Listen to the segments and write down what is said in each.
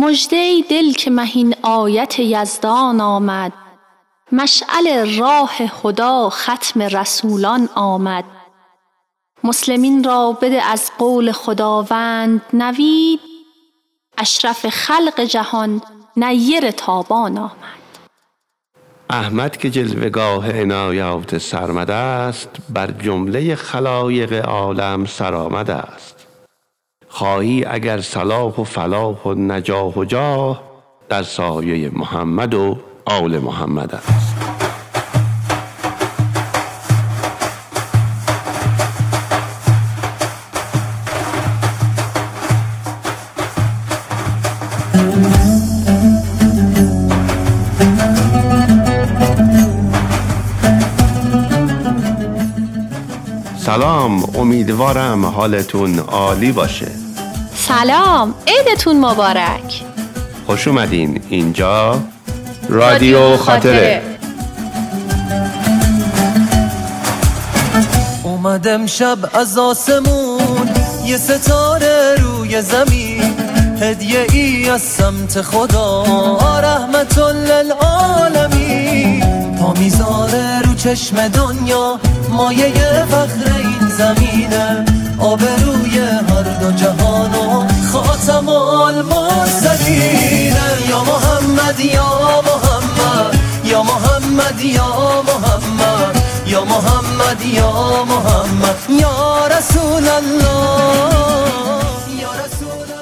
مژده دل که مهین آیت یزدان آمد. مشعل راه خدا ختم رسولان آمد. مسلمین را بده از قول خداوند نوید. اشرف خلق جهان نیر تابان آمد. احمد که جلوگاه عنایات سرمد است بر جمله خلایق عالم سرآمد است خواهی اگر صلاح و فلاح و نجاح و جاه در سایه محمد و آل محمد است. سلام امیدوارم حالتون عالی باشه. سلام عیدتون مبارک. خوش اومدین. اینجا رادیو خاطره. اومدم شب از آسمون یه ستاره روی زمین. هدیه ای از سمت خدا رحمت للعالمین. پا می‌ذاره رو چشم دنیا مایه فخر این زمینه. آبروی هر دو جهان و خاتم المرسلینه یا محمد یا محمد. یا محمد یا محمد. یا محمد یا محمد. یا رسول الله.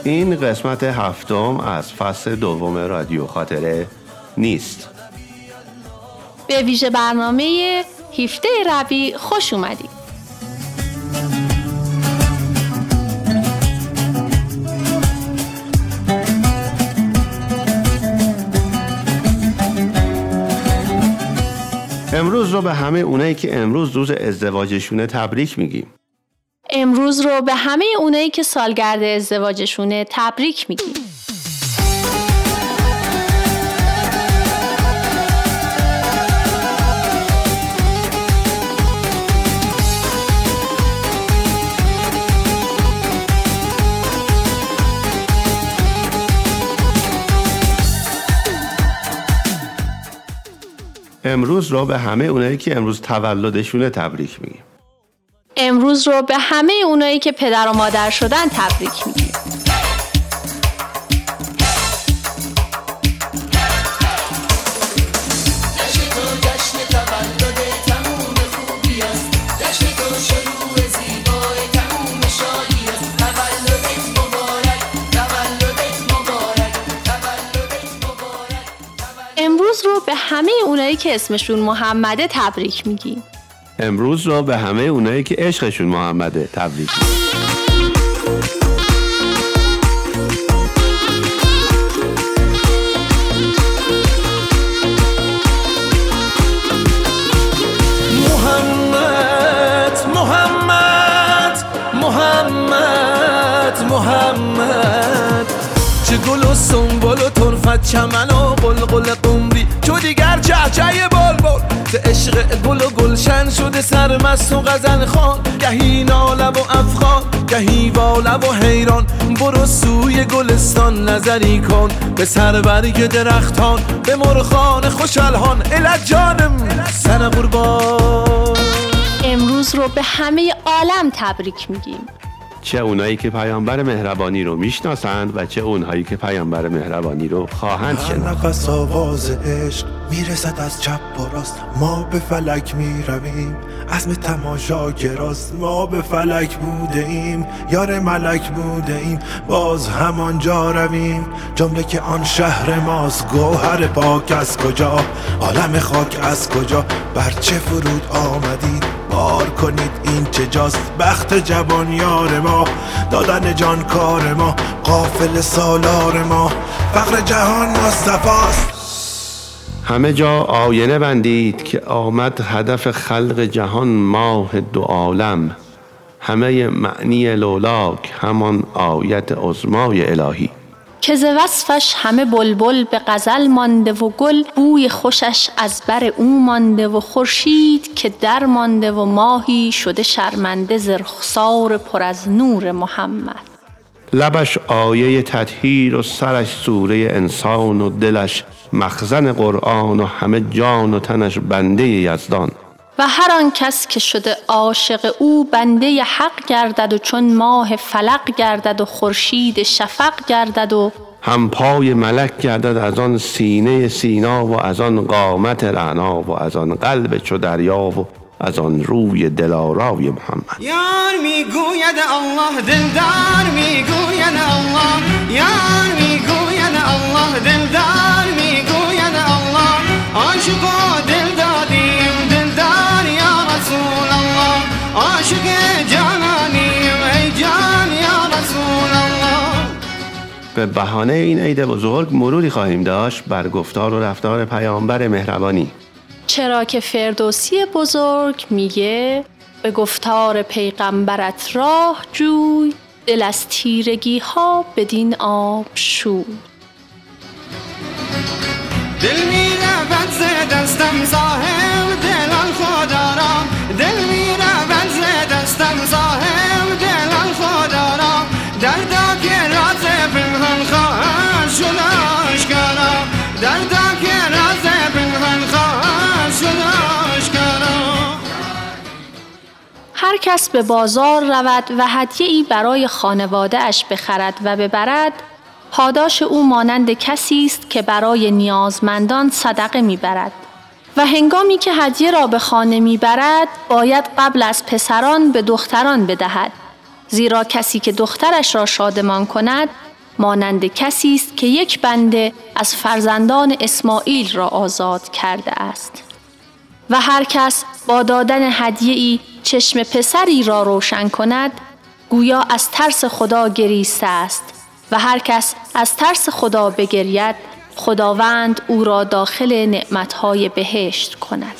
این قسمت هفتم از فصل دوم رادیو خاطره نیست. به ویژه برنامه 17 ربی خوش اومدید. امروز رو به همه اونایی که امروز روز ازدواجشونه تبریک میگیم. امروز رو به همه اونایی که سالگرد ازدواجشونه تبریک میگیم. امروز رو به همه اونایی که امروز تولدشونه تبریک میگیم. امروز رو به همه اونایی که پدر و مادر شدن تبریک میگیم. همه اونایی که اسمشون محمده تبریک میگیم امروز رو به همه اونایی که عشقشون محمده تبریک میگیم محمد محمد محمد محمد. چه گل و سنبل و طرفت چمن و قلقل چو دیگر چهچه بلبل ز عشق گل و گلشن شده سرمست و غزل خان گهی ناله و افغان گهی واله و حیران. برو سوی گلستان نظری کن. به سر برگ درختان به مرخان خوش الهان الک جانم سر قربان. امروز رو به همه عالم تبریک میگیم. چه اونایی که پیامبر مهربانی رو می‌شناسند و چه اونهایی که پیامبر مهربانی رو خواهند شناخت نفس آواز عشق می‌رسد از چپ و راست. ما به فلک می‌رویم. عزم تماشا راست ما به فلک بوده ایم یار ملک بوده ایم باز همانجا رویم. جمله که آن شهر ماست. گوهر پاک از کجا؟ عالم خاک از کجا؟ بر چه فرود آمدید؟ بار کنید این چه جاست؟ بخت جوان یار ما دادن جان کار ما قافل سالار ما فقر جهان مصطفاست همه جا آینه بندید که آمد هدف خلق جهان ماه دو عالم. همه معنی لولاک همان آیت عظمای الهی. که ز وصفش همه بلبل به غزل مانده و گل بوی خوشش از بر او مانده و خورشید که در مانده و ماهی شده شرمنده ز رخسار پر از نور محمد. لبش آیه تطهیر و سرش سوره انسان و دلش مخزن قرآن و همه جان و تنش بنده یزدان. و هر آن کس که شده عاشق او بنده حق گردد و چون ماه فلق گردد و خورشید شفق گردد و هم پای ملک گردد از آن سینه سینا و از آن قامت رعنا و از آن قلب چو دریا و از آن روی دلارای محمد. یار می‌گوید الله دلدار می‌گوید الله. یار می‌گوید الله دلدار می‌گوید الله. عاشق دل به بهانه این عید بزرگ مروری خواهیم داشت بر گفتار و رفتار پیامبر مهربانی. چرا که فردوسی بزرگ میگه به گفتار پیغمبرت راه جوی دل از تیرگی ها بدین آب شوی. دل می دستم صاحب هر کس به بازار رود و هدیه ای برای خانواده اش بخرد و ببرد پاداش او مانند کسی است که برای نیازمندان صدقه می‌برد. و هنگامی که هدیه را به خانه می‌برد باید قبل از پسران به دختران بدهد. زیرا کسی که دخترش را شادمان کند مانند کسی است که یک بنده از فرزندان اسماعیل را آزاد کرده است. و هر کس با دادن هدیه ای چشم پسری را روشن کند گویا از ترس خدا گریسته است و هر کس از ترس خدا بگرید خداوند او را داخل نعمتهای بهشت کند.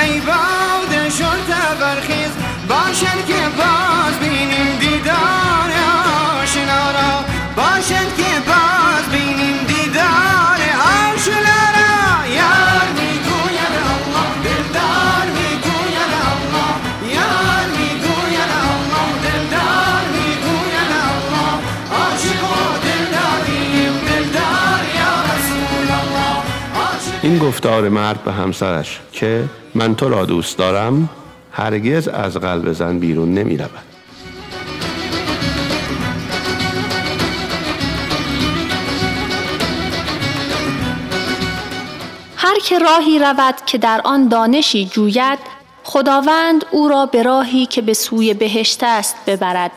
ای گفتار مرد به همسرش که من تو را دوست دارم هرگز از قلب زن بیرون نمی رود. هر که راهی رود که در آن دانشی جوید خداوند او را به راهی که به سوی بهشت است ببرد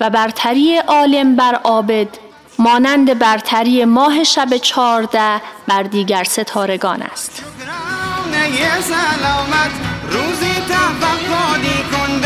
و برتری عالم بر عابد مانند برتری ماه شب چارده بر دیگر ستارگان است. روزی کن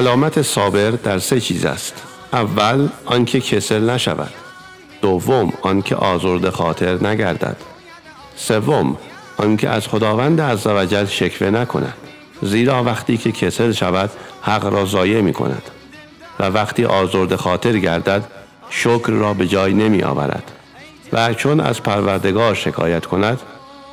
علامت صابر در سه چیز است. اول آنکه کسل نشود. دوم آنکه آزرده خاطر نگردد. سوم آنکه از خداوند عزوجل شکوه نکند. زیرا وقتی که کسل شود حق را ضایع می کند و وقتی آزرده خاطر گردد شکر را به جای نمی آورد و چون از پروردگار شکایت کند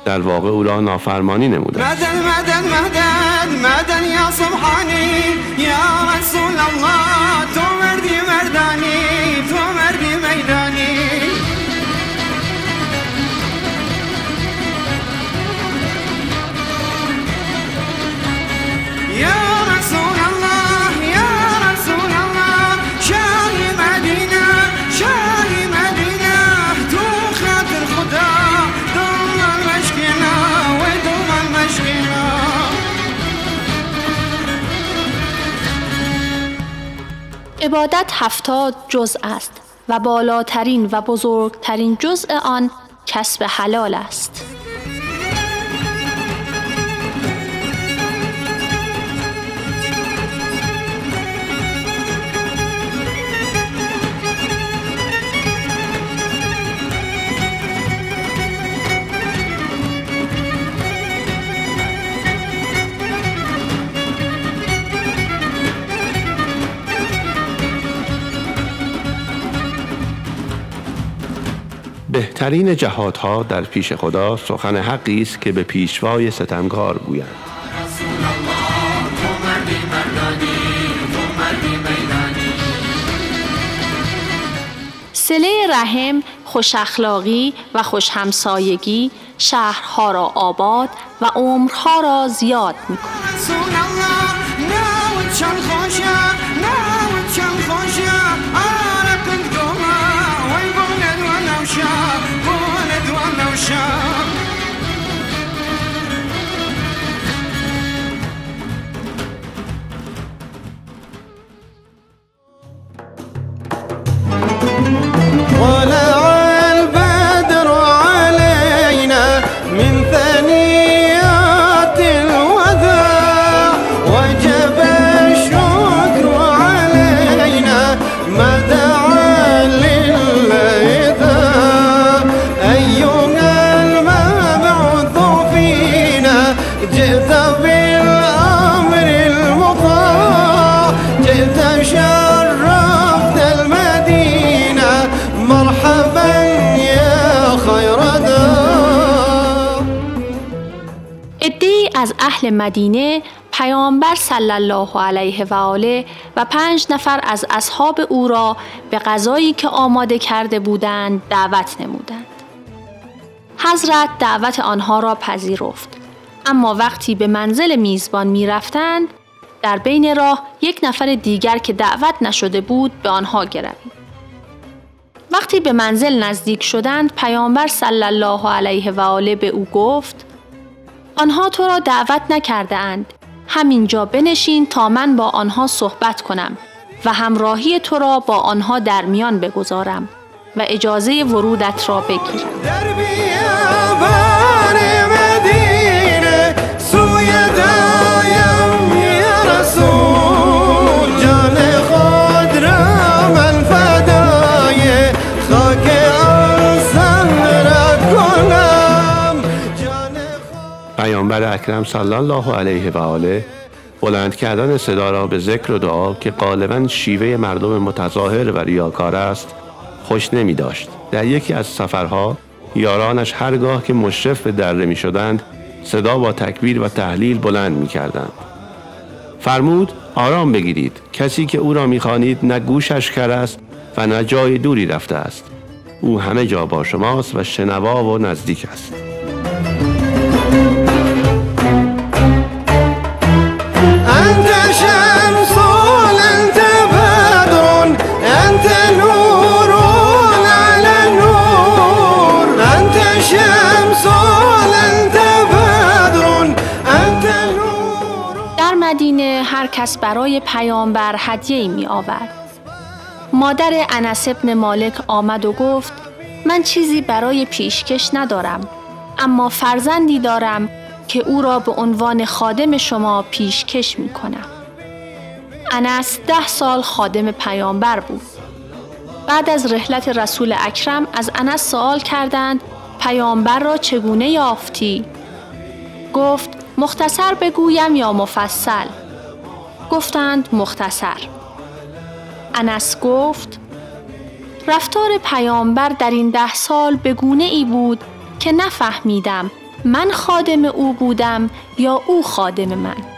در واقع او را نافرمانی نموده است. مدد مدد مدد مدد یا سبحانی یا رسول الله تو مردی مردانی عبادت هفتاد جزء است و بالاترین و بزرگترین جزء آن کسب حلال است. بهترین جهادها در پیش خدا سخن حقی است که به پیشوای ستمگار گویند. سله رحم خوش اخلاقی و خوش همسایگی شهرها را آباد و عمرها را زیاد می از اهل مدینه پیامبر صلی الله علیه و آله و پنج نفر از اصحاب او را به غذایی که آماده کرده بودند دعوت نمودند. حضرت دعوت آنها را پذیرفت. اما وقتی به منزل میزبان می رفتند، در بین راه یک نفر دیگر که دعوت نشده بود به آنها گروید. وقتی به منزل نزدیک شدند پیامبر صلی الله علیه و آله به او گفت آنها تو را دعوت نکرده اند. همینجا بنشین تا من با آنها صحبت کنم و همراهی تو را با آنها در میان بگذارم و اجازه ورودت را بگیرم. پیامبر اکرم صلی الله علیه و آله بلند کردن صدا را به ذکر و دعا که غالبا شیوه مردم متظاهر و ریاکار است خوش نمی داشت. در یکی از سفرها یارانش هرگاه که مشرف به دره می شدند صدا با تکبیر و تحلیل بلند می کردند. فرمود آرام بگیرید کسی که او را می خانید نه گوشش کر است و نه جای دوری رفته است او همه جا با شماست و شنوا و نزدیک است کس برای پیامبر هدیه می آورد. مادر انس ابن مالک آمد و گفت من چیزی برای پیشکش ندارم اما فرزندی دارم که او را به عنوان خادم شما پیشکش می کنم. انس ده سال خادم پیامبر بود. بعد از رحلت رسول اکرم از انس سوال کردند پیامبر را چگونه یافتی؟ گفت مختصر بگویم یا مفصل؟ گفتند مختصر. انس گفت رفتار پیامبر در این ده سال به گونه ای بود که نفهمیدم من خادم او بودم یا او خادم من.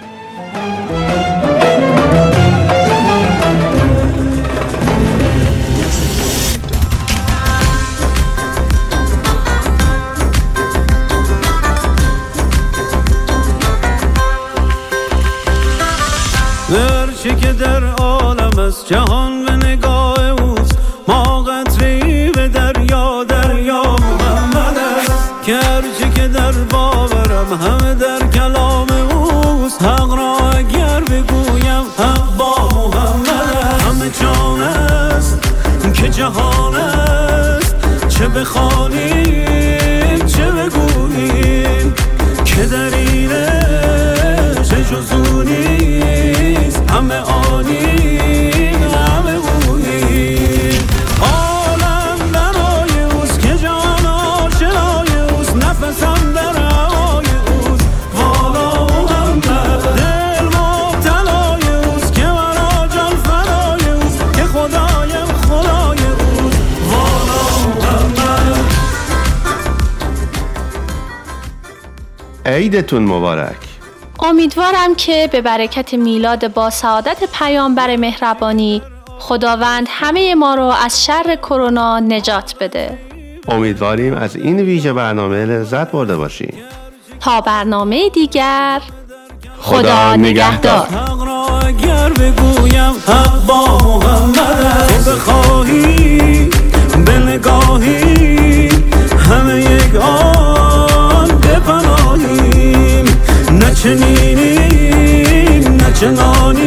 جهان به نگاه اوست. ما قطری به دریا دریا محمد است. که هرچه که در باورم همه در کلام اوست. حق را اگر بگویم حق با محمد است. همه جان است که جهان است. چه بخوانیم چه بگوییم که در اینه چه جزونی همه آنی عیدتون مبارک. امیدوارم که به برکت میلاد با سعادت پیامبر مهربانی خداوند همه ما رو از شر کرونا نجات بده. امیدواریم از این ویژه برنامه لذت برده باشیم تا برنامه دیگر خدا خدا نگهدار. اگر بگویم حق با محمد. تو بخواهی به نگاهی. چنینی نه چنانی.